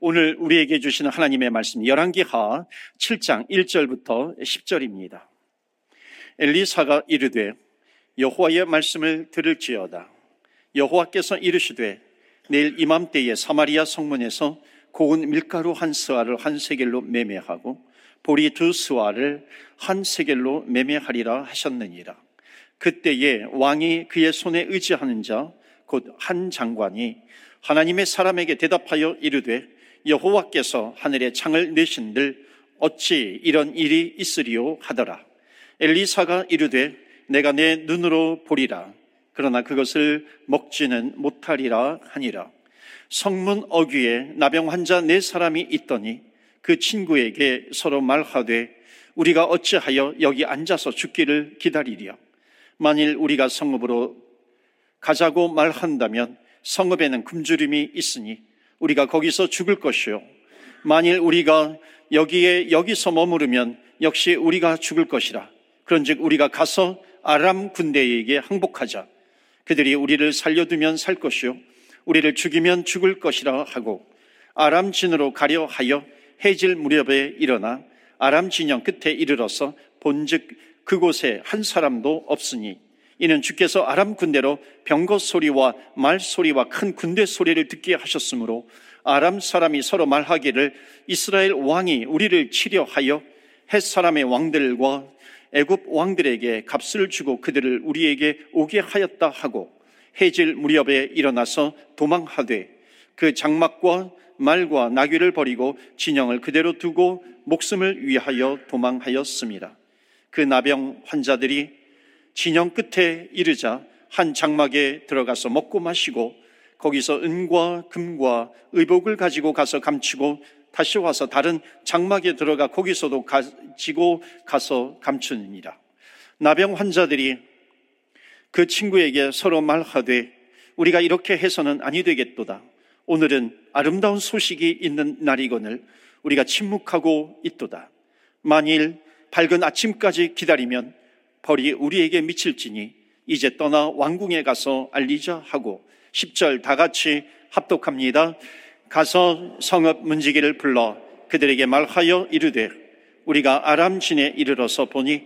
오늘 우리에게 주시는 하나님의 말씀 열왕기하 7장 1절부터 10절입니다. 엘리사가 이르되 여호와의 말씀을 들을지어다. 여호와께서 이르시되 내일 이맘때에 사마리아 성문에서 고운 밀가루 한 스와를 한 세겔로 매매하고 보리 두 스와를 한 세겔로 매매하리라 하셨느니라. 그때에 왕이 그의 손에 의지하는 자 곧 한 장관이 하나님의 사람에게 대답하여 이르되 여호와께서 하늘에 창을 내신들 어찌 이런 일이 있으리요 하더라. 엘리사가 이르되 내가 내 눈으로 보리라. 그러나 그것을 먹지는 못하리라 하니라. 성문 어귀에 나병 환자 네 사람이 있더니 그 친구에게 서로 말하되 우리가 어찌하여 여기 앉아서 죽기를 기다리랴. 만일 우리가 성읍으로 가자고 말한다면 성읍에는 굶주림이 있으니 우리가 거기서 죽을 것이요. 만일 우리가 여기에 여기서 머무르면 역시 우리가 죽을 것이라. 그런즉 우리가 가서 아람 군대에게 항복하자. 그들이 우리를 살려두면 살 것이요. 우리를 죽이면 죽을 것이라 하고 아람 진으로 가려 하여 해질 무렵에 일어나 아람 진영 끝에 이르러서 본즉 그곳에 한 사람도 없으니 이는 주께서 아람 군대로 병거 소리와 말 소리와 큰 군대 소리를 듣게 하셨으므로 아람 사람이 서로 말하기를 이스라엘 왕이 우리를 치려 하여 햇 사람의 왕들과 애굽 왕들에게 값을 주고 그들을 우리에게 오게 하였다 하고 해질 무렵에 일어나서 도망하되 그 장막과 말과 나귀를 버리고 진영을 그대로 두고 목숨을 위하여 도망하였습니다. 그 나병 환자들이 진영 끝에 이르자 한 장막에 들어가서 먹고 마시고 거기서 은과 금과 의복을 가지고 가서 감추고 다시 와서 다른 장막에 들어가 거기서도 가지고 가서 감추니라. 나병 환자들이 그 친구에게 서로 말하되 우리가 이렇게 해서는 아니 되겠도다. 오늘은 아름다운 소식이 있는 날이거늘 우리가 침묵하고 있도다. 만일 밝은 아침까지 기다리면 벌이 우리에게 미칠지니 이제 떠나 왕궁에 가서 알리자 하고 10절 다 같이 합독합니다. 가서 성읍 문지기를 불러 그들에게 말하여 이르되 우리가 아람진에 이르러서 보니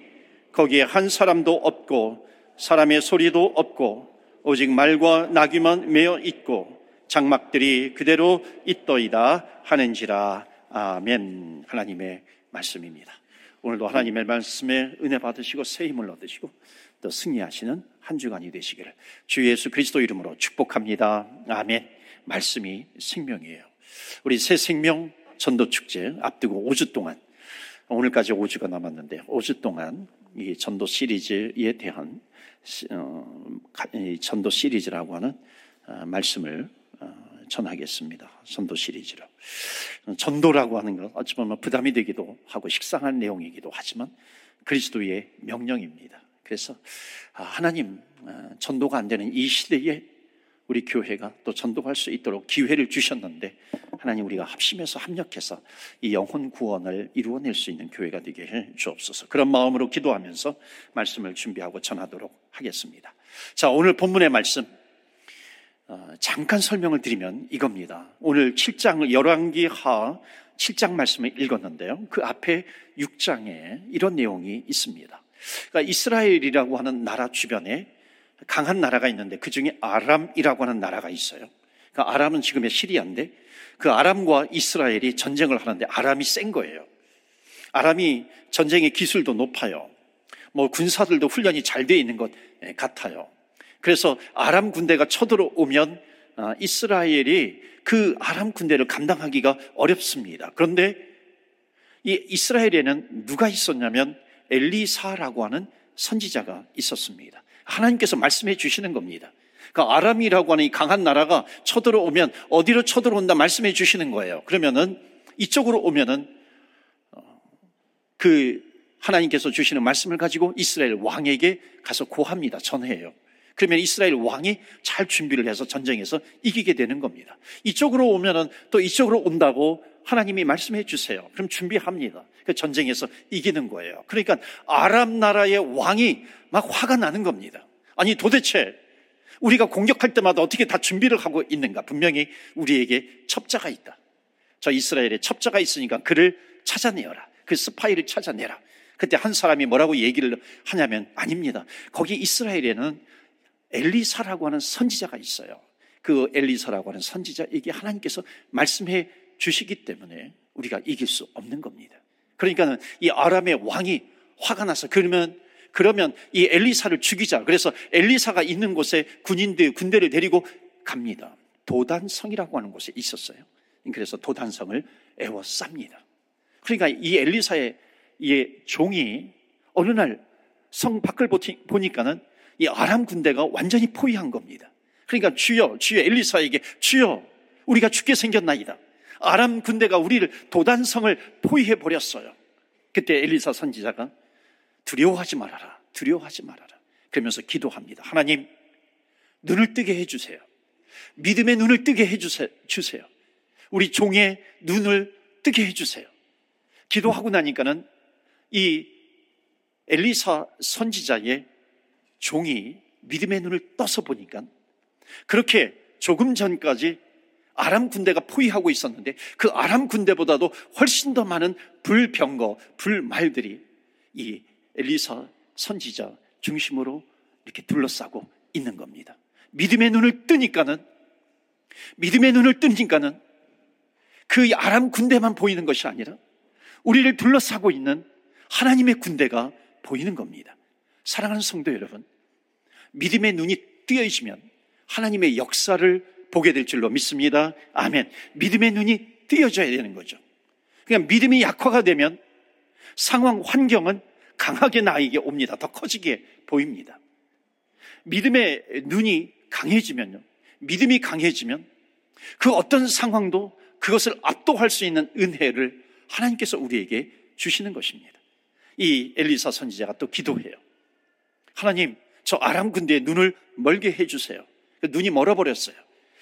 거기에 한 사람도 없고 사람의 소리도 없고 오직 말과 나귀만 메어 있고 장막들이 그대로 있더이다 하는지라 아멘 하나님의 말씀입니다. 오늘도 하나님의 말씀에 은혜 받으시고 새 힘을 얻으시고 또 승리하시는 한 주간이 되시기를 주 예수 그리스도 이름으로 축복합니다. 아멘. 말씀이 생명이에요. 우리 새 생명 전도 축제 앞두고 5주 동안 오늘까지 5주가 남았는데 5주 동안 이 전도 시리즈에 대한 어, 전도 시리즈라고 하는 어, 말씀을 어, 전하겠습니다. 전도 시리즈로. 전도라고 하는 건 어찌 보면 부담이 되기도 하고 식상한 내용이기도 하지만 그리스도의 명령입니다. 그래서 아, 하나님 전도가 안 되는 이 시대에 우리 교회가 또 전도할 수 있도록 기회를 주셨는데 하나님 우리가 합심해서 합력해서 이 영혼 구원을 이루어낼 수 있는 교회가 되게 해 주옵소서. 그런 마음으로 기도하면서 말씀을 준비하고 전하도록 하겠습니다. 자, 오늘 본문의 말씀 어, 잠깐 설명을 드리면 이겁니다. 오늘 7장 열왕기 하 7장 말씀을 읽었는데요. 그 앞에 6장에 이런 내용이 있습니다. 그러니까 이스라엘이라고 하는 나라 주변에 강한 나라가 있는데 그 중에 아람이라고 하는 나라가 있어요. 그 아람은 지금의 시리아인데 그 아람과 이스라엘이 전쟁을 하는데 아람이 센 거예요. 아람이 전쟁의 기술도 높아요. 뭐 군사들도 훈련이 잘 되어 있는 것 같아요. 그래서 아람 군대가 쳐들어오면 아, 이스라엘이 그 아람 군대를 감당하기가 어렵습니다. 그런데 이 이스라엘에는 누가 있었냐면 엘리사라고 하는 선지자가 있었습니다. 하나님께서 말씀해 주시는 겁니다. 그 아람이라고 하는 이 강한 나라가 쳐들어오면 어디로 쳐들어온다 말씀해 주시는 거예요. 그러면은 이쪽으로 오면은 어, 그 하나님께서 주시는 말씀을 가지고 이스라엘 왕에게 가서 고합니다. 전해요. 그러면 이스라엘 왕이 잘 준비를 해서 전쟁에서 이기게 되는 겁니다. 이쪽으로 오면은 또 이쪽으로 온다고 하나님이 말씀해 주세요. 그럼 준비합니다. 그 전쟁에서 이기는 거예요. 그러니까 아랍 나라의 왕이 막 화가 나는 겁니다. 아니 도대체 우리가 공격할 때마다 어떻게 다 준비를 하고 있는가? 분명히 우리에게 첩자가 있다. 저 이스라엘에 첩자가 있으니까 그를 찾아내어라. 그 스파이를 찾아내라. 그때 한 사람이 뭐라고 얘기를 하냐면 아닙니다. 거기 이스라엘에는 엘리사라고 하는 선지자가 있어요. 그 엘리사라고 하는 선지자에게 하나님께서 말씀해 주시기 때문에 우리가 이길 수 없는 겁니다. 그러니까는 이 아람의 왕이 화가 나서 그러면 그러면 이 엘리사를 죽이자. 그래서 엘리사가 있는 곳에 군인들 군대를 데리고 갑니다. 도단성이라고 하는 곳에 있었어요. 그래서 도단성을 에워쌉니다. 그러니까 이 엘리사의 이 종이 어느 날 성 밖을 보니까는 이 아람 군대가 완전히 포위한 겁니다. 그러니까 주여, 주여 엘리사에게 주여, 우리가 죽게 생겼나이다. 아람 군대가 우리를 도단성을 포위해 버렸어요. 그때 엘리사 선지자가 두려워하지 말아라. 두려워하지 말아라. 그러면서 기도합니다. 하나님, 눈을 뜨게 해주세요. 믿음의 눈을 뜨게 해주세요. 우리 종의 눈을 뜨게 해주세요. 기도하고 나니까는 이 엘리사 선지자의 종이 믿음의 눈을 떠서 보니까 그렇게 조금 전까지 아람 군대가 포위하고 있었는데 그 아람 군대보다도 훨씬 더 많은 불병거, 불말들이 이 엘리사 선지자 중심으로 이렇게 둘러싸고 있는 겁니다. 믿음의 눈을 뜨니까는 믿음의 눈을 뜨니까는 그 아람 군대만 보이는 것이 아니라 우리를 둘러싸고 있는 하나님의 군대가 보이는 겁니다. 사랑하는 성도 여러분, 믿음의 눈이 뜨여지면 하나님의 역사를 보게 될 줄로 믿습니다. 아멘. 믿음의 눈이 뜨여져야 되는 거죠. 그냥 믿음이 약화가 되면 상황, 환경은 강하게 나에게 옵니다. 더 커지게 보입니다. 믿음의 눈이 강해지면요. 믿음이 강해지면 그 어떤 상황도 그것을 압도할 수 있는 은혜를 하나님께서 우리에게 주시는 것입니다. 이 엘리사 선지자가 또 기도해요. 하나님, 저 아람 군대의 눈을 멀게 해주세요. 눈이 멀어버렸어요.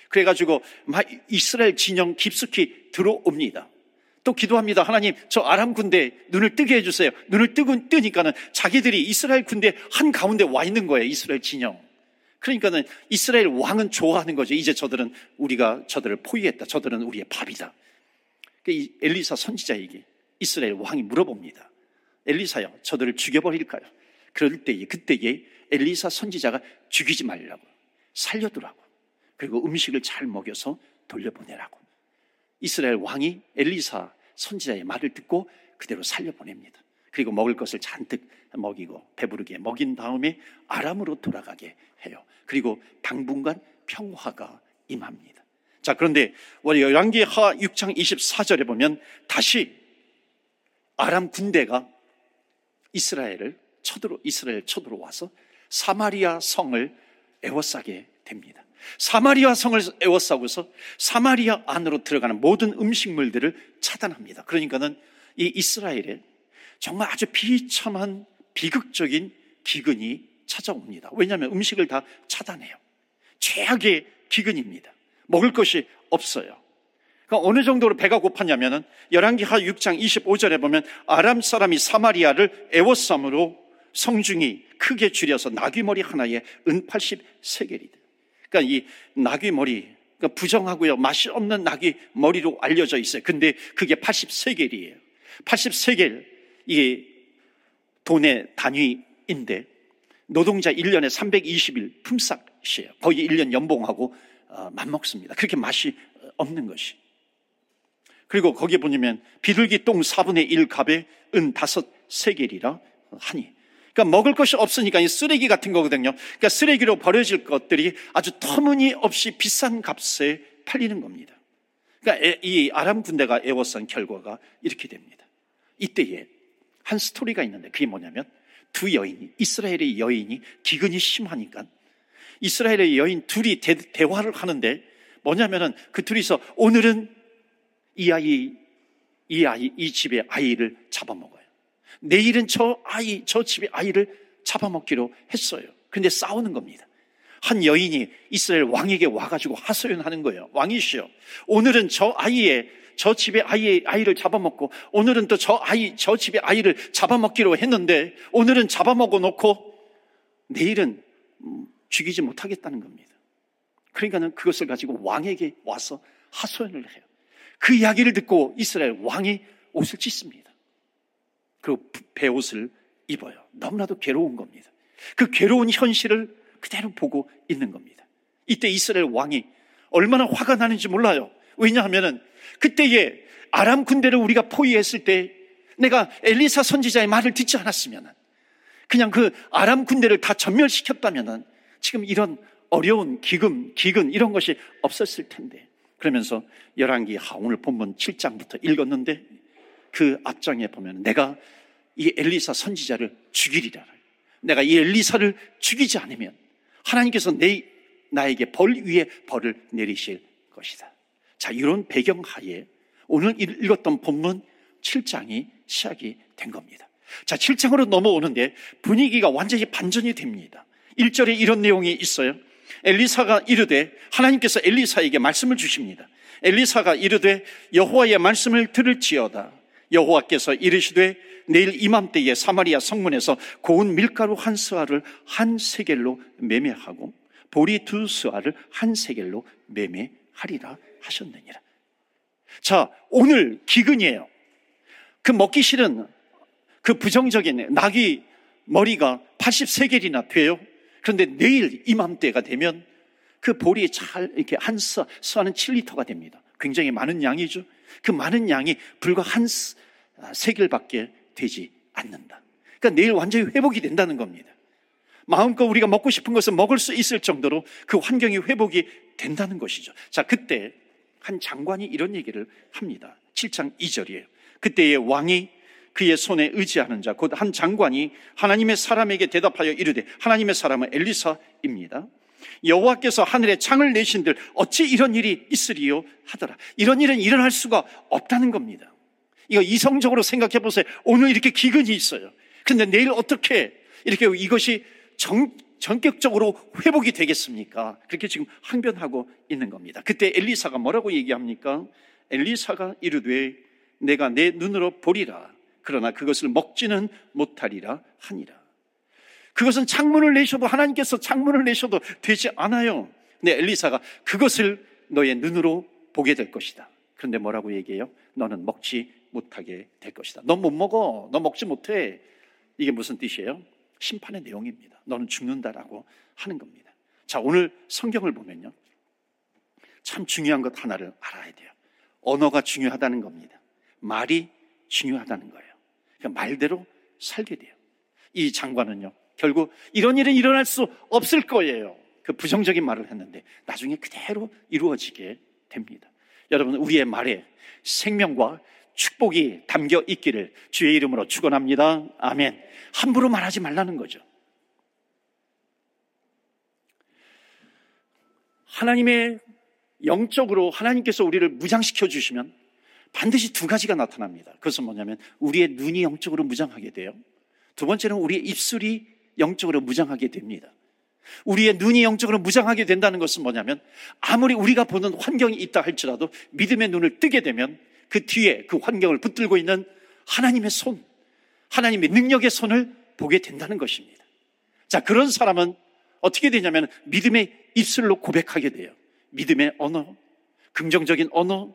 그래가지고 막 이스라엘 진영 깊숙이 들어옵니다. 또 기도합니다. 하나님, 저 아람 군대 눈을 뜨게 해주세요. 눈을 뜨고 뜨니까는 자기들이 이스라엘 군대 한 가운데 와 있는 거예요. 이스라엘 진영. 그러니까는 이스라엘 왕은 좋아하는 거죠. 이제 저들은 우리가 저들을 포위했다. 저들은 우리의 밥이다. 그 엘리사 선지자에게 이스라엘 왕이 물어봅니다. 엘리사요, 저들을 죽여버릴까요? 그럴 때에, 그때에 엘리사 선지자가 죽이지 말라고, 살려두라고, 그리고 음식을 잘 먹여서 돌려보내라고. 이스라엘 왕이 엘리사 선지자의 말을 듣고 그대로 살려보냅니다. 그리고 먹을 것을 잔뜩 먹이고 배부르게 먹인 다음에 아람으로 돌아가게 해요. 그리고 당분간 평화가 임합니다. 자, 그런데 우리 열왕기 하 6장 24절에 보면 다시 아람 군대가 이스라엘을 쳐들어 이스라엘 쳐들어와서 사마리아 성을 에워싸게 됩니다. 사마리아 성을 에워싸고서 사마리아 안으로 들어가는 모든 음식물들을 차단합니다. 그러니까는 이 이스라엘에 정말 아주 비참한 비극적인 기근이 찾아옵니다. 왜냐하면 음식을 다 차단해요. 최악의 기근입니다. 먹을 것이 없어요. 그러니까 어느 정도로 배가 고팠냐면은 열왕기하 6장 25절에 보면 아람 사람이 사마리아를 에워싸므로 성중이 크게 줄여서 나귀머리 하나에 은 80세겔이 돼. 그러니까 이 나귀머리 그러니까 부정하고요 맛이 없는 나귀 머리로 알려져 있어요. 근데 그게 80세겔이에요. 80세겔 이게 돈의 단위인데 노동자 1년에 320일 품삯이에요. 거의 1년 연봉하고 어, 맞먹습니다. 그렇게 맛이 없는 것이. 그리고 거기에 보면 비둘기 똥 4분의 1 값에 은 다섯 세겔이라 하니. 그러니까 먹을 것이 없으니까 이 쓰레기 같은 거거든요. 그러니까 쓰레기로 버려질 것들이 아주 터무니없이 비싼 값에 팔리는 겁니다. 그러니까 이 아람 군대가 애워싼 결과가 이렇게 됩니다. 이때에 한 스토리가 있는데 그게 뭐냐면 두 여인이 이스라엘의 여인이 기근이 심하니까 이스라엘의 여인 둘이 대, 화를 하는데 뭐냐면은 그 둘이서 오늘은 이 아이, 이 아이, 이 집의 아이를 잡아먹어요. 내일은 저 아이, 저 집의 아이를 잡아먹기로 했어요. 근데 싸우는 겁니다. 한 여인이 이스라엘 왕에게 와가지고 하소연하는 거예요. 왕이시여. 오늘은 저 아이의 저 집의 아이의 아이를 잡아먹고 오늘은 또 저 아이 저 집의 아이를 잡아먹기로 했는데 오늘은 잡아먹어 놓고 내일은 죽이지 못하겠다는 겁니다. 그러니까는 그것을 가지고 왕에게 와서 하소연을 해요. 그 이야기를 듣고 이스라엘 왕이 옷을 찢습니다. 그 배옷을 입어요. 너무나도 괴로운 겁니다. 그 괴로운 현실을 그대로 보고 있는 겁니다. 이때 이스라엘 왕이 얼마나 화가 나는지 몰라요. 왜냐하면은 그때에 아람 군대를 우리가 포위했을 때 내가 엘리사 선지자의 말을 듣지 않았으면 그냥 그 아람 군대를 다 전멸시켰다면 지금 이런 어려운 기금, 기근 이런 것이 없었을 텐데 그러면서 열왕기 하 오늘 본문 7장부터 읽었는데 그 앞장에 보면 내가 이 엘리사 선지자를 죽이리라. 내가 이 엘리사를 죽이지 않으면 하나님께서 내 나에게 벌 위에 벌을 내리실 것이다. 자, 이런 배경 하에 오늘 읽었던 본문 7장이 시작이 된 겁니다. 자, 7장으로 넘어오는데 분위기가 완전히 반전이 됩니다. 1절에 이런 내용이 있어요. 엘리사가 이르되 하나님께서 엘리사에게 말씀을 주십니다. 엘리사가 이르되 여호와의 말씀을 들을지어다. 여호와께서 이르시되 내일 이맘때에 사마리아 성문에서 고운 밀가루 한 스와를 한 세겔로 매매하고 보리 두 스와를 한 세겔로 매매하리라 하셨느니라. 자, 오늘 기근이에요. 그 먹기 싫은 그 부정적인 낙이 머리가 83개이나 돼요. 그런데 내일 이맘때가 되면 그 보리에 잘 이렇게 한 스, 스와는 7리터가 됩니다. 굉장히 많은 양이죠. 그 많은 양이 불과 한 세겔밖에 되지 않는다. 그러니까 내일 완전히 회복이 된다는 겁니다. 마음껏 우리가 먹고 싶은 것을 먹을 수 있을 정도로 그 환경이 회복이 된다는 것이죠. 자, 그때 한 장관이 이런 얘기를 합니다. 7장 2절이에요. 그때의 왕이 그의 손에 의지하는 자, 곧 한 장관이 하나님의 사람에게 대답하여 이르되 하나님의 사람은 엘리사입니다. 여호와께서 하늘에 창을 내신들 어찌 이런 일이 있으리요 하더라. 이런 일은 일어날 수가 없다는 겁니다. 이거 이성적으로 생각해 보세요. 오늘 이렇게 기근이 있어요. 근데 내일 어떻게 이렇게 이것이 정, 전격적으로 회복이 되겠습니까? 그렇게 지금 항변하고 있는 겁니다. 그때 엘리사가 뭐라고 얘기합니까? 엘리사가 이르되 내가 내 눈으로 보리라. 그러나 그것을 먹지는 못하리라 하니라. 그것은 창문을 내셔도 하나님께서 창문을 내셔도 되지 않아요. 근데 엘리사가 그것을 너의 눈으로 보게 될 것이다. 그런데 뭐라고 얘기해요? 너는 먹지 못하게 될 것이다. 너못 먹어. 너 먹지 못해. 이게 무슨 뜻이에요? 심판의 내용입니다. 너는 죽는다라고 하는 겁니다. 자, 오늘 성경을 보면요. 참 중요한 것 하나를 알아야 돼요. 언어가 중요하다는 겁니다. 말이 중요하다는 거예요. 그러니까 말대로 살게 돼요. 이 장관은요, 결국 이런 일은 일어날 수 없을 거예요. 그 부정적인 말을 했는데 나중에 그대로 이루어지게 됩니다. 여러분, 우리의 말에 생명과 축복이 담겨 있기를 주의 이름으로 축원합니다. 아멘. 함부로 말하지 말라는 거죠. 하나님의 영적으로 하나님께서 우리를 무장시켜 주시면 반드시 두 가지가 나타납니다. 그것은 뭐냐면 우리의 눈이 영적으로 무장하게 돼요. 두 번째는 우리의 입술이 영적으로 무장하게 됩니다. 우리의 눈이 영적으로 무장하게 된다는 것은 뭐냐면 아무리 우리가 보는 환경이 있다 할지라도 믿음의 눈을 뜨게 되면 그 뒤에 그 환경을 붙들고 있는 하나님의 손, 하나님의 능력의 손을 보게 된다는 것입니다. 자, 그런 사람은 어떻게 되냐면 믿음의 입술로 고백하게 돼요. 믿음의 언어, 긍정적인 언어,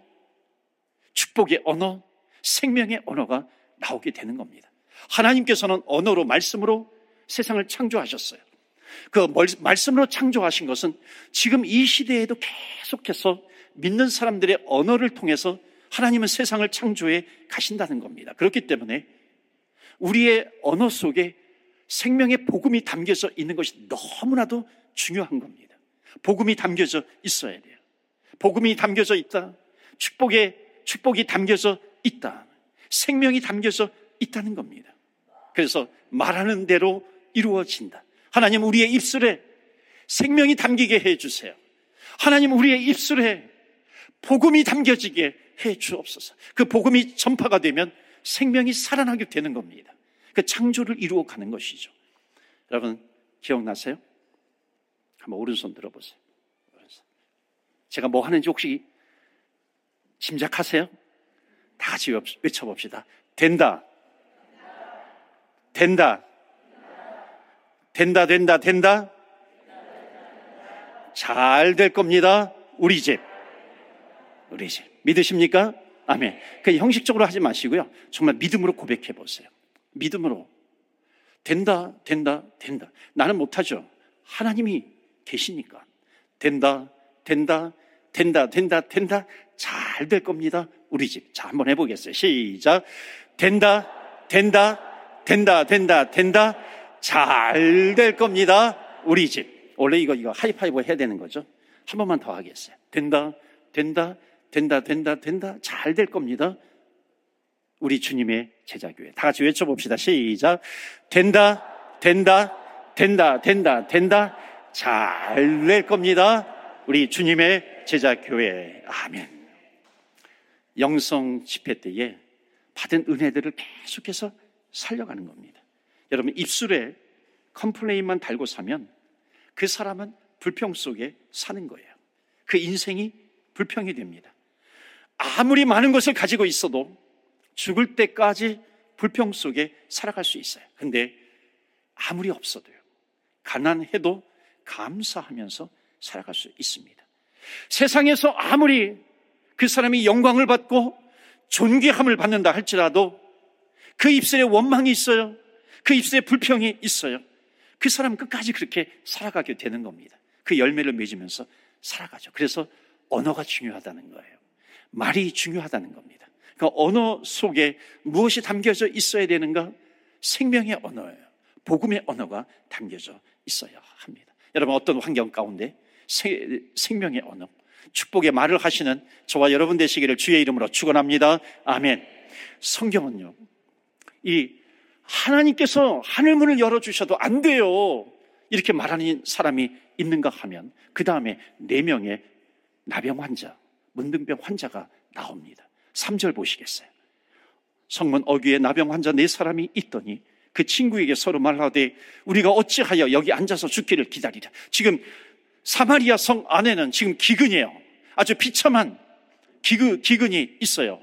축복의 언어, 생명의 언어가 나오게 되는 겁니다. 하나님께서는 언어로, 말씀으로 세상을 창조하셨어요. 그 말씀으로 창조하신 것은 지금 이 시대에도 계속해서 믿는 사람들의 언어를 통해서 하나님은 세상을 창조해 가신다는 겁니다. 그렇기 때문에 우리의 언어 속에 생명의 복음이 담겨져 있는 것이 너무나도 중요한 겁니다. 복음이 담겨져 있어야 돼요. 복음이 담겨져 있다. 축복의 축복이 담겨져 있다. 생명이 담겨져 있다는 겁니다. 그래서 말하는 대로 이루어진다. 하나님 우리의 입술에 생명이 담기게 해 주세요. 하나님 우리의 입술에 복음이 담겨지게 해 주옵소서. 그 복음이 전파가 되면 생명이 살아나게 되는 겁니다. 그 창조를 이루어 가는 것이죠. 여러분 기억나세요? 한번 오른손 들어보세요. 제가 뭐 하는지 혹시 짐작하세요? 다 같이 외쳐봅시다. 된다. 된다. 된다, 된다, 된다. 잘 될 겁니다. 우리 집. 우리 집. 믿으십니까? 아멘. 그 형식적으로 하지 마시고요. 정말 믿음으로 고백해 보세요. 믿음으로. 된다, 된다, 된다. 나는 못하죠. 하나님이 계시니까. 된다, 된다, 된다, 된다, 된다. 잘 될 겁니다. 우리 집. 자, 한번 해보겠어요. 시작. 된다, 된다, 된다, 된다, 된다. 잘 될 겁니다. 우리 집. 원래 이거, 이거 하이파이브 해야 되는 거죠. 한 번만 더 하겠어요. 된다, 된다, 된다, 된다, 된다. 잘 될 겁니다. 우리 주님의 제자교회. 다 같이 외쳐봅시다. 시작. 된다, 된다, 된다, 된다, 된다. 잘 될 겁니다. 우리 주님의 제자교회. 아멘. 영성 집회 때에 받은 은혜들을 계속해서 살려가는 겁니다. 여러분, 입술에 컴플레인만 달고 사면 그 사람은 불평 속에 사는 거예요. 그 인생이 불평이 됩니다. 아무리 많은 것을 가지고 있어도 죽을 때까지 불평 속에 살아갈 수 있어요. 근데 아무리 없어도요. 가난해도 감사하면서 살아갈 수 있습니다. 세상에서 아무리 그 사람이 영광을 받고 존귀함을 받는다 할지라도 그 입술에 원망이 있어요. 그 입술에 불평이 있어요. 그 사람 끝까지 그렇게 살아가게 되는 겁니다. 그 열매를 맺으면서 살아가죠. 그래서 언어가 중요하다는 거예요. 말이 중요하다는 겁니다. 그 언어 속에 무엇이 담겨져 있어야 되는가? 생명의 언어예요. 복음의 언어가 담겨져 있어야 합니다. 여러분 어떤 환경 가운데 세, 생명의 언어, 축복의 말을 하시는 저와 여러분 되시기를 주의 이름으로 축원합니다. 아멘. 성경은요. 이 하나님께서 하늘 문을 열어 주셔도 안 돼요. 이렇게 말하는 사람이 있는가 하면 그 다음에 네 명의 나병 환자, 문둥병 환자가 나옵니다. 3절 보시겠어요? 성문 어귀에 나병 환자 네 사람이 있더니 그 친구에게 서로 말하되 우리가 어찌하여 여기 앉아서 죽기를 기다리라. 지금 사마리아 성 안에는 지금 기근이에요. 아주 비참한 기근, 기근이 있어요.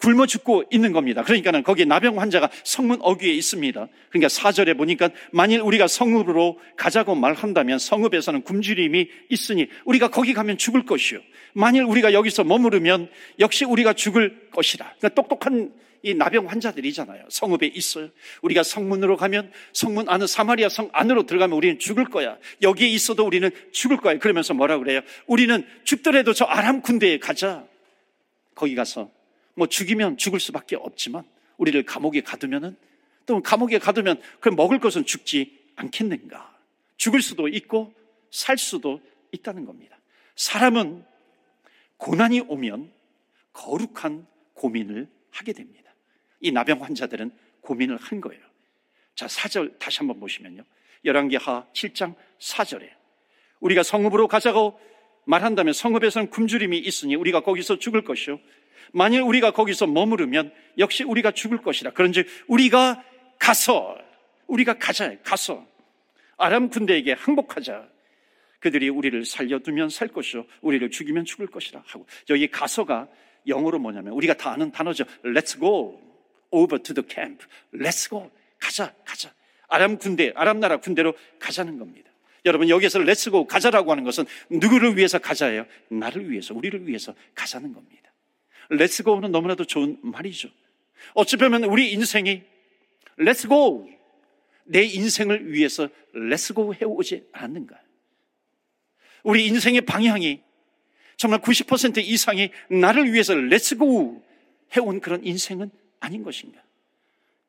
굶어 죽고 있는 겁니다. 그러니까는 거기에 나병 환자가 성문 어귀에 있습니다. 그러니까 사절에 보니까 만일 우리가 성읍으로 가자고 말한다면 성읍에서는 굶주림이 있으니 우리가 거기 가면 죽을 것이요. 만일 우리가 여기서 머무르면 역시 우리가 죽을 것이라. 그러니까 똑똑한 이 나병 환자들이잖아요. 성읍에 있어요. 우리가 성문으로 가면 성문 안에 사마리아 성 안으로 들어가면 우리는 죽을 거야. 여기에 있어도 우리는 죽을 거야. 그러면서 뭐라 그래요? 우리는 죽더라도 저 아람 군대에 가자. 거기 가서 뭐 죽이면 죽을 수밖에 없지만 우리를 감옥에 가두면은 또 감옥에 가두면 그럼 먹을 것은 죽지 않겠는가? 죽을 수도 있고 살 수도 있다는 겁니다. 사람은 고난이 오면 거룩한 고민을 하게 됩니다. 이 나병 환자들은 고민을 한 거예요. 자, 4절 다시 한번 보시면요. 열왕기하 7장 4절에 우리가 성읍으로 가자고 말한다면 성읍에서는 굶주림이 있으니 우리가 거기서 죽을 것이요. 만일 우리가 거기서 머무르면 역시 우리가 죽을 것이다. 그런지 우리가 가서 우리가 가자 가서 아람 군대에게 항복하자. 그들이 우리를 살려두면 살 것이요 우리를 죽이면 죽을 것이라 하고 여기 가서가 영어로 뭐냐면 우리가 다 아는 단어죠. Let's go over to the camp. Let's go 가자 가자. 아람 군대 아람 나라 군대로 가자는 겁니다. 여러분 여기서 Let's go 가자라고 하는 것은 누구를 위해서 가자예요? 나를 위해서 우리를 위해서 가자는 겁니다. Let's go는 너무나도 좋은 말이죠. 어찌 보면 우리 인생이 Let's go 내 인생을 위해서 let's go 해오지 않았는가? 우리 인생의 방향이 정말 90% 이상이 나를 위해서 let's go 해온 그런 인생은 아닌 것인가?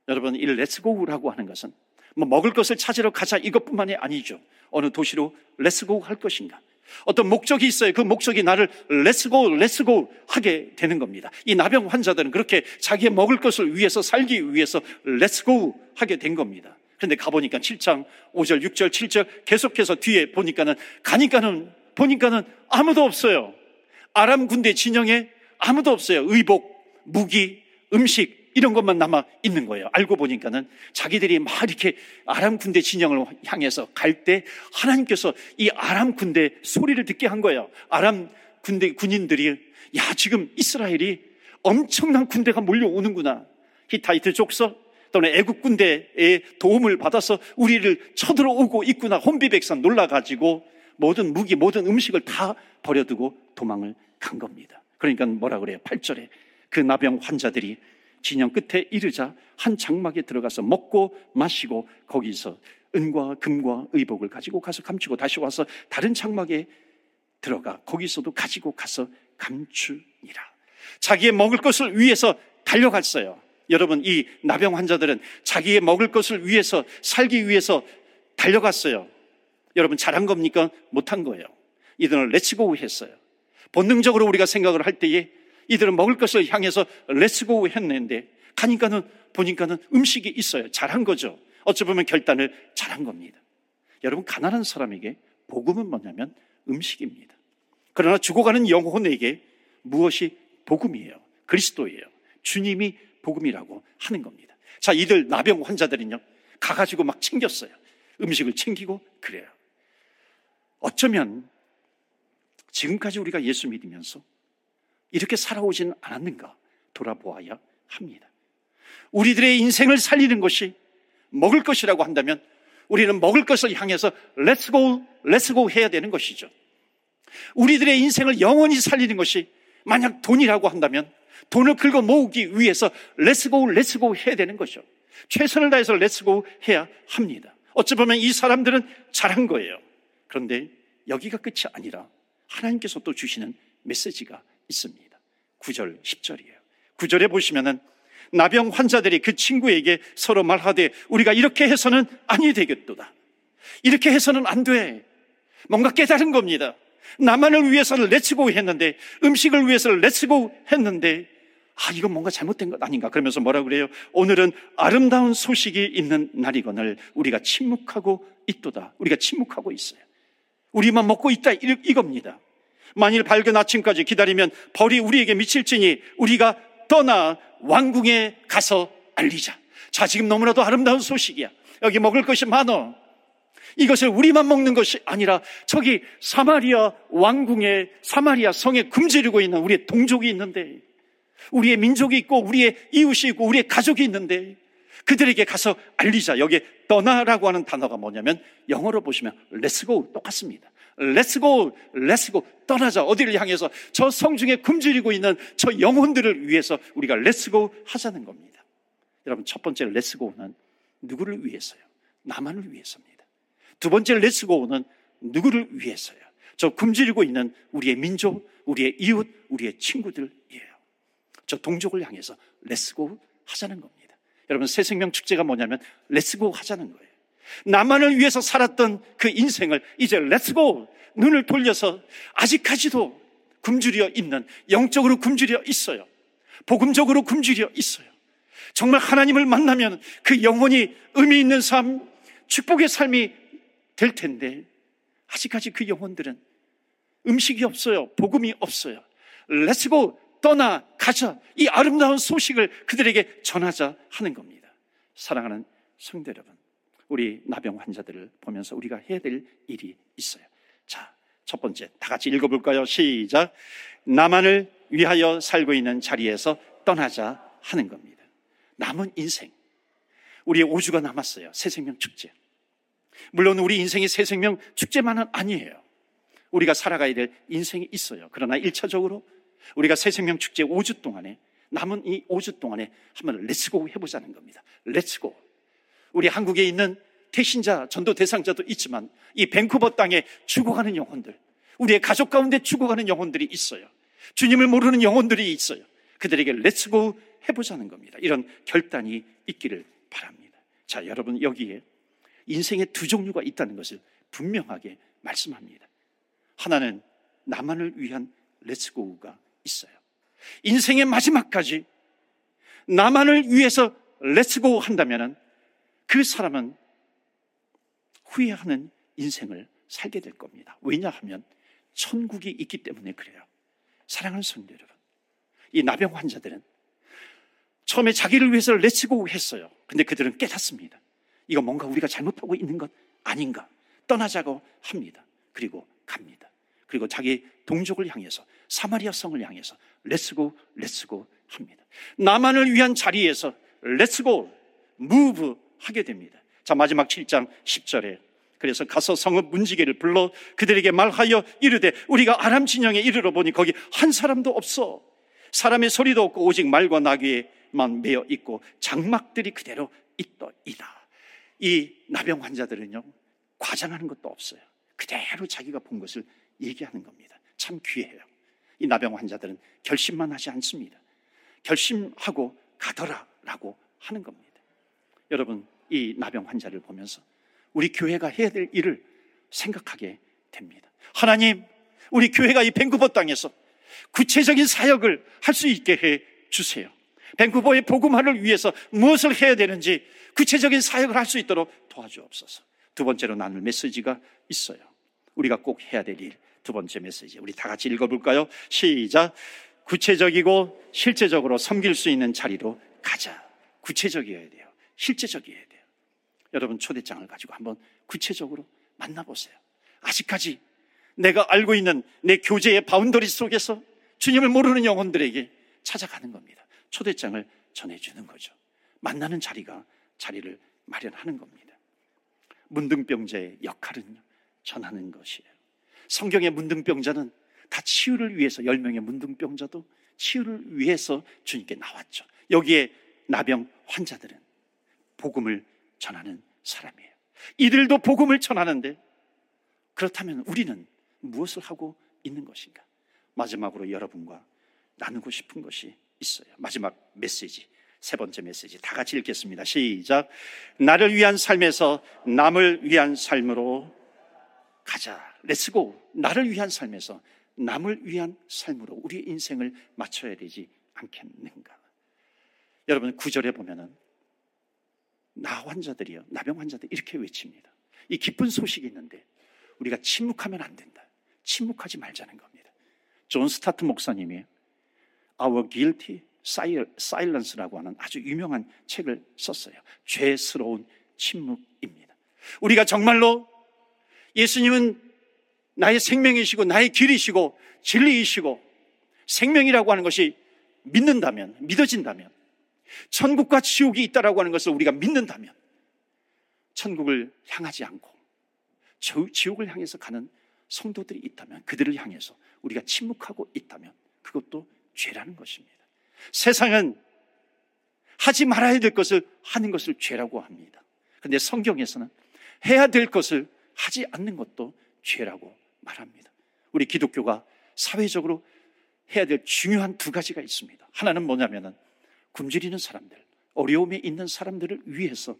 여러분, 이 let's go라고 하는 것은 뭐 먹을 것을 찾으러 가자 이것뿐만이 아니죠. 어느 도시로 let's go 할 것인가? 어떤 목적이 있어요. 그 목적이 나를 let's go let's go 하게 되는 겁니다. 이 나병 환자들은 그렇게 자기의 먹을 것을 위해서 살기 위해서 let's go 하게 된 겁니다. 그런데 가보니까 7장 5절 6절 7절 계속해서 뒤에 보니까는 가니까는 보니까는 아무도 없어요. 아람 군대 진영에 아무도 없어요. 의복, 무기, 음식 이런 것만 남아 있는 거예요. 알고 보니까는 자기들이 막 이렇게 아람 군대 진영을 향해서 갈 때 하나님께서 이 아람 군대 소리를 듣게 한 거예요. 아람 군대 군인들이 야 지금 이스라엘이 엄청난 군대가 몰려오는구나. 히타이트 족서 또는 애국 군대의 도움을 받아서 우리를 쳐들어오고 있구나. 혼비백산 놀라가지고 모든 무기, 모든 음식을 다 버려두고 도망을 간 겁니다. 그러니까 뭐라 그래요? 8절에 그 나병 환자들이 진영 끝에 이르자 한 장막에 들어가서 먹고 마시고 거기서 은과 금과 의복을 가지고 가서 감추고 다시 와서 다른 장막에 들어가 거기서도 가지고 가서 감추니라. 자기의 먹을 것을 위해서 달려갔어요. 여러분, 이 나병 환자들은 자기의 먹을 것을 위해서 살기 위해서 달려갔어요. 여러분, 잘한 겁니까? 못한 거예요. 이들은 let's go 했어요. 본능적으로 우리가 생각을 할 때에 이들은 먹을 것을 향해서 let's go 했는데 가니까는 보니까는 음식이 있어요. 잘한 거죠. 어찌 보면 결단을 잘한 겁니다. 여러분, 가난한 사람에게 복음은 뭐냐면 음식입니다. 그러나 죽어가는 영혼에게 무엇이 복음이에요? 그리스도예요. 주님이 복음이라고 하는 겁니다. 자, 이들 나병 환자들은요, 가가지고 막 챙겼어요. 음식을 챙기고 그래요. 어쩌면 지금까지 우리가 예수 믿으면서 이렇게 살아오지는 않았는가 돌아보아야 합니다. 우리들의 인생을 살리는 것이 먹을 것이라고 한다면 우리는 먹을 것을 향해서 let's go, let's go 해야 되는 것이죠. 우리들의 인생을 영원히 살리는 것이 만약 돈이라고 한다면 돈을 긁어 모으기 위해서 let's go, let's go 해야 되는 것이죠. 최선을 다해서 let's go 해야 합니다. 어찌 보면 이 사람들은 잘한 거예요. 그런데 여기가 끝이 아니라 하나님께서 또 주시는 메시지가 있습니다. 9절, 10절이에요. 9절에 보시면은 나병 환자들이 그 친구에게 서로 말하되 우리가 이렇게 해서는 아니 되겠도다. 이렇게 해서는 안 돼. 뭔가 깨달은 겁니다. 나만을 위해서는 let's go 했는데 음식을 위해서는 let's go 했는데 아, 이건 뭔가 잘못된 것 아닌가. 그러면서 뭐라 그래요? 오늘은 아름다운 소식이 있는 날이거늘 우리가 침묵하고 있도다. 우리가 침묵하고 있어요. 우리만 먹고 있다. 이겁니다. 만일 밝은 아침까지 기다리면 벌이 우리에게 미칠지니 우리가 떠나 왕궁에 가서 알리자. 자, 지금 너무나도 아름다운 소식이야. 여기 먹을 것이 많어. 이것을 우리만 먹는 것이 아니라 저기 사마리아 왕궁에 사마리아 성에 굶주리고 있는 우리의 동족이 있는데 우리의 민족이 있고 우리의 이웃이 있고 우리의 가족이 있는데 그들에게 가서 알리자. 여기에 떠나라고 하는 단어가 뭐냐면 영어로 보시면 let's 똑같습니다. Let's go, 떠나자. 어디를 향해서 저 성중에 굶주리고 있는 저 영혼들을 위해서 우리가 let's 하자는 겁니다. 여러분 첫 번째 let's 는 누구를 위해서요? 나만을 위해서입니다. 두 번째 let's 는 누구를 위해서요? 저 굶주리고 있는 우리의 민족, 우리의 이웃, 우리의 친구들이에요. 저 동족을 향해서 let's go 하자는 겁니다. 여러분 새 생명 축제가 뭐냐면 let's go 하자는 거예요. 나만을 위해서 살았던 그 인생을 이제 let's go 눈을 돌려서 아직까지도 굶주려 있는 영적으로 굶주려 있어요. 복음적으로 굶주려 있어요. 정말 하나님을 만나면 그 영혼이 의미 있는 삶, 축복의 삶이 될 텐데 아직까지 그 영혼들은 음식이 없어요. 복음이 없어요. Let's go 떠나 가자. 이 아름다운 소식을 그들에게 전하자 하는 겁니다. 사랑하는 성대 여러분, 우리 나병 환자들을 보면서 우리가 해야 될 일이 있어요. 자, 첫 번째, 다 같이 읽어볼까요? 시작. 나만을 위하여 살고 있는 자리에서 떠나자 하는 겁니다. 남은 인생. 우리의 5주가 남았어요. 새 생명 축제. 물론 우리 인생이 새 생명 축제만은 아니에요. 우리가 살아가야 될 인생이 있어요. 그러나 1차적으로 우리가 새 생명 축제 5주 동안에 남은 이 5주 동안에 한번 let's go 해보자는 겁니다. Let's go. 우리 한국에 있는 태신자, 전도 대상자도 있지만 이 밴쿠버 땅에 죽어가는 영혼들, 우리의 가족 가운데 죽어가는 영혼들이 있어요. 주님을 모르는 영혼들이 있어요. 그들에게 let's go 해보자는 겁니다. 이런 결단이 있기를 바랍니다. 자, 여러분 여기에 인생의 두 종류가 있다는 것을 분명하게 말씀합니다. 하나는 나만을 위한 let's go가 있어요. 인생의 마지막까지 나만을 위해서 let's go 한다면 그 사람은 후회하는 인생을 살게 될 겁니다. 왜냐하면 천국이 있기 때문에 그래요. 사랑하는 성도 여러분. 이 나병 환자들은 처음에 자기를 위해서 let's go 했어요. 근데 그들은 깨닫습니다. 이거 뭔가 우리가 잘못하고 있는 것 아닌가. 떠나자고 합니다. 그리고 갑니다. 그리고 자기 동족을 향해서 사마리아 성을 향해서 let's go let's go 합니다. 나만을 위한 자리에서 let's go move 하게 됩니다. 자 마지막 7장 10절에 그래서 가서 성읍 문지기를 불러 그들에게 말하여 이르되 우리가 아람 진영에 이르러 보니 거기 한 사람도 없어. 사람의 소리도 없고 오직 말과 나귀에만 매여 있고 장막들이 그대로 있더이다. 이 나병 환자들은요 과장하는 것도 없어요. 그대로 자기가 본 것을 얘기하는 겁니다. 참 귀해요. 이 나병 환자들은 결심만 하지 않습니다. 결심하고 가더라라고 하는 겁니다. 여러분, 이 나병 환자를 보면서 우리 교회가 해야 될 일을 생각하게 됩니다. 하나님, 우리 교회가 이 밴쿠버 땅에서 구체적인 사역을 할 수 있게 해 주세요. 밴쿠버의 복음화를 위해서 무엇을 해야 되는지 구체적인 사역을 할 수 있도록 도와주옵소서. 두 번째로 나눌 메시지가 있어요. 우리가 꼭 해야 될 일. 두 번째 메시지. 우리 다 같이 읽어볼까요? 시작. 구체적이고 실제적으로 섬길 수 있는 자리로 가자. 구체적이어야 돼요. 실제적이어야 돼요. 여러분 초대장을 가지고 한번 구체적으로 만나보세요. 아직까지 내가 알고 있는 내 교제의 boundary 속에서 주님을 모르는 영혼들에게 찾아가는 겁니다. 초대장을 전해주는 거죠. 만나는 자리가 자리를 마련하는 겁니다. 문둥병자의 역할은요, 전하는 것이에요. 성경의 문둥병자는 다 치유를 위해서, 10명의 문둥병자도 치유를 위해서 주님께 나왔죠. 여기에 나병 환자들은 복음을 전하는 사람이에요. 이들도 복음을 전하는데 그렇다면 우리는 무엇을 하고 있는 것인가? 마지막으로 여러분과 나누고 싶은 것이 있어요. 마지막 메시지. 세 번째 메시지. 다 같이 읽겠습니다. 시작. 나를 위한 삶에서 남을 위한 삶으로 가자. Let's go. 나를 위한 삶에서 남을 위한 삶으로 우리의 인생을 맞춰야 되지 않겠는가? 여러분, 구절에 보면은 나 환자들이요. 나병 환자들 이렇게 외칩니다. 이 기쁜 소식이 있는데 우리가 침묵하면 안 된다. 침묵하지 말자는 겁니다. 존 스타트 목사님이 Our Guilty Silence라고 하는 아주 유명한 책을 썼어요. 죄스러운 침묵입니다. 우리가 정말로 예수님은 나의 생명이시고 나의 길이시고 진리이시고 생명이라고 하는 것이 믿는다면, 믿어진다면, 천국과 지옥이 있다라고 하는 것을 우리가 믿는다면, 천국을 향하지 않고 지옥을 향해서 가는 성도들이 있다면, 그들을 향해서 우리가 침묵하고 있다면, 그것도 죄라는 것입니다. 세상은 하지 말아야 될 것을 하는 것을 죄라고 합니다. 그런데 성경에서는 해야 될 것을 하지 않는 것도 죄라고 말합니다. 우리 기독교가 사회적으로 해야 될 중요한 두 가지가 있습니다. 하나는 뭐냐면은 굶주리는 사람들, 어려움에 있는 사람들을 위해서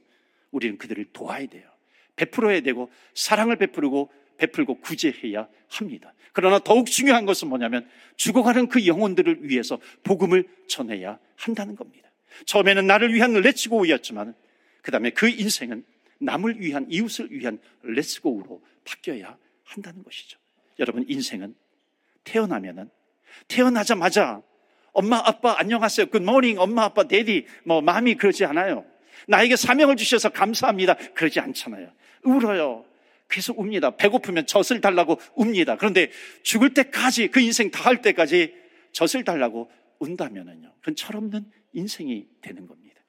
우리는 그들을 도와야 돼요. 베풀어야 되고 사랑을 베풀고 베풀고 구제해야 합니다. 그러나 더욱 중요한 것은 뭐냐면 죽어가는 그 영혼들을 위해서 복음을 전해야 한다는 겁니다. 처음에는 나를 위한 let's go였지만 그 다음에 그 인생은 남을 위한 이웃을 위한 let's go로 바뀌어야 한다는 것이죠. 여러분 인생은 태어나면은 태어나자마자 엄마 아빠 안녕하세요. 굿모닝 엄마 아빠 데디 뭐 마음이 그러지 않아요. 나에게 사명을 주셔서 감사합니다. 그러지 않잖아요. 울어요. 계속 웁니다. 배고프면 젖을 달라고 웁니다. 그런데 죽을 때까지 그 인생 다 할 때까지 젖을 달라고 운다면은요. 그건 철없는 인생이 되는 겁니다.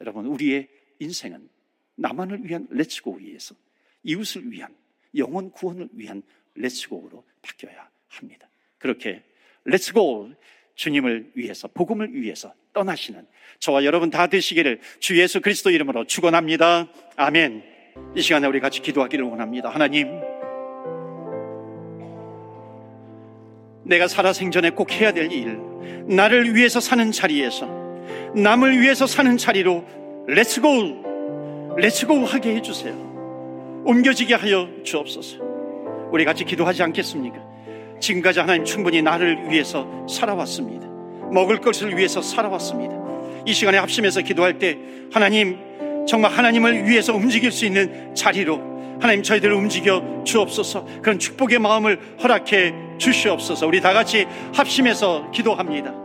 여러분 우리의 인생은 나만을 위한 let's go 위에서 이웃을 위한 영혼 구원을 위한 let's go로 바뀌어야 합니다. 그렇게 let's go 주님을 위해서 복음을 위해서 떠나시는 저와 여러분 다 되시기를 주 예수 그리스도 이름으로 축원합니다. 아멘. 이 시간에 우리 같이 기도하기를 원합니다. 하나님, 내가 살아생전에 꼭 해야 될 일, 나를 위해서 사는 자리에서 남을 위해서 사는 자리로 let's go, let's go 하게 해주세요. 옮겨지게 하여 주옵소서. 우리 같이 기도하지 않겠습니까? 지금까지 하나님 충분히 나를 위해서 살아왔습니다. 먹을 것을 위해서 살아왔습니다. 이 시간에 합심해서 기도할 때 하나님 정말 하나님을 위해서 움직일 수 있는 자리로 하나님 저희들을 움직여 주옵소서 그런 축복의 마음을 허락해 주시옵소서 우리 다 같이 합심해서 기도합니다.